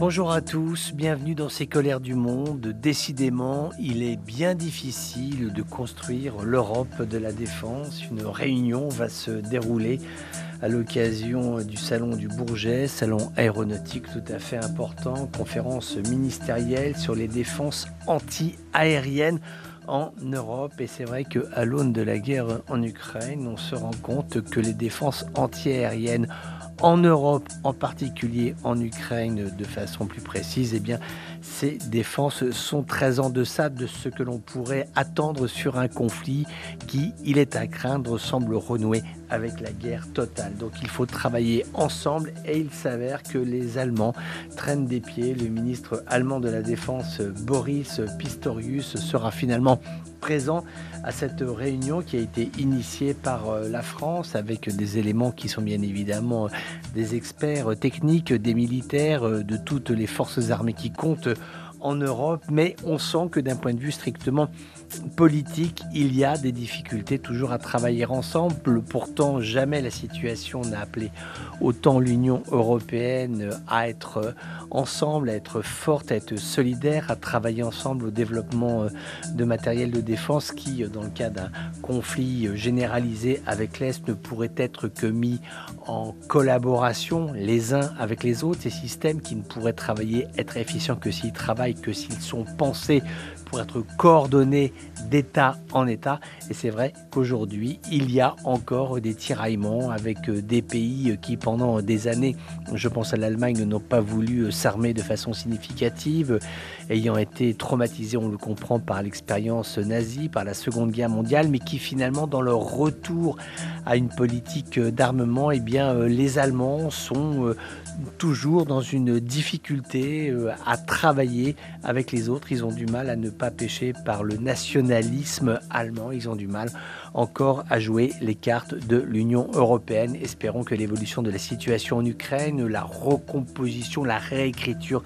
Bonjour à tous, bienvenue dans ces colères du monde. Décidément, il est bien difficile de construire l'Europe de la défense. Une réunion va se dérouler à l'occasion du salon du Bourget, salon aéronautique tout à fait important, conférence ministérielle sur les défenses anti-aériennes en Europe. Et c'est vrai qu'à l'aune de la guerre en Ukraine, on se rend compte que les défenses anti-aériennes en Europe, en particulier en Ukraine de façon plus précise, eh bien, ces défenses sont très en deçà de ce que l'on pourrait attendre sur un conflit qui, il est à craindre, semble renouer avec la guerre totale. Donc il faut travailler ensemble et il s'avère que les Allemands traînent des pieds. Le ministre allemand de la Défense, Boris Pistorius, sera finalement présent à cette réunion qui a été initiée par euh, la France avec des éléments qui sont bien évidemment des experts techniques, des militaires, euh, de toutes les forces armées qui comptent en Europe, mais on sent que d'un point de vue strictement politique, il y a des difficultés toujours à travailler ensemble. Pourtant, jamais la situation n'a appelé autant l'Union européenne à être ensemble, à être forte, à être solidaire, à travailler ensemble au développement euh, de matériel de défense qui, dans le cas d'un conflit généralisé avec l'Est, ne pourrait être que mis en collaboration les uns avec les autres. Ces systèmes qui ne pourraient travailler, être efficients que s'ils travaillent, que s'ils sont pensés pour être coordonnés d'État en État. Et c'est vrai qu'aujourd'hui, il y a encore des tiraillements avec euh, des pays qui, pendant des années, je pense à l'Allemagne, n'ont pas voulu euh, s'armer de façon significative, ayant été traumatisés, on le comprend, par l'expérience nazie, par la Seconde Guerre mondiale, mais qui finalement, dans leur retour à une politique d'armement, eh bien, euh, les Allemands sont toujours dans une difficulté à travailler avec les autres. Ils ont du mal à ne pas pécher par le nationalisme allemand. Ils ont du mal encore à jouer les cartes de l'Union européenne. Espérons que l'évolution de la situation en Ukraine, la recomposition, la réécriture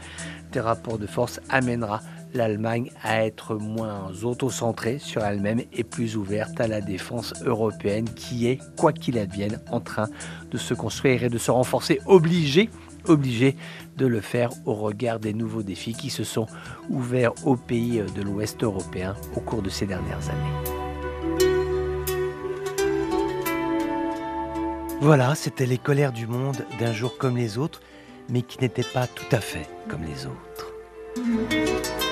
des rapports de force amènera l'Allemagne à être moins autocentrée sur elle-même et plus ouverte à la défense européenne qui est, quoi qu'il advienne, en train de se construire et de se renforcer, obligée obligé de le faire au regard des nouveaux défis qui se sont ouverts aux pays de l'Ouest européen au cours de ces dernières années. Voilà, c'était les colères du monde d'un jour comme les autres, mais qui n'étaient pas tout à fait comme les autres.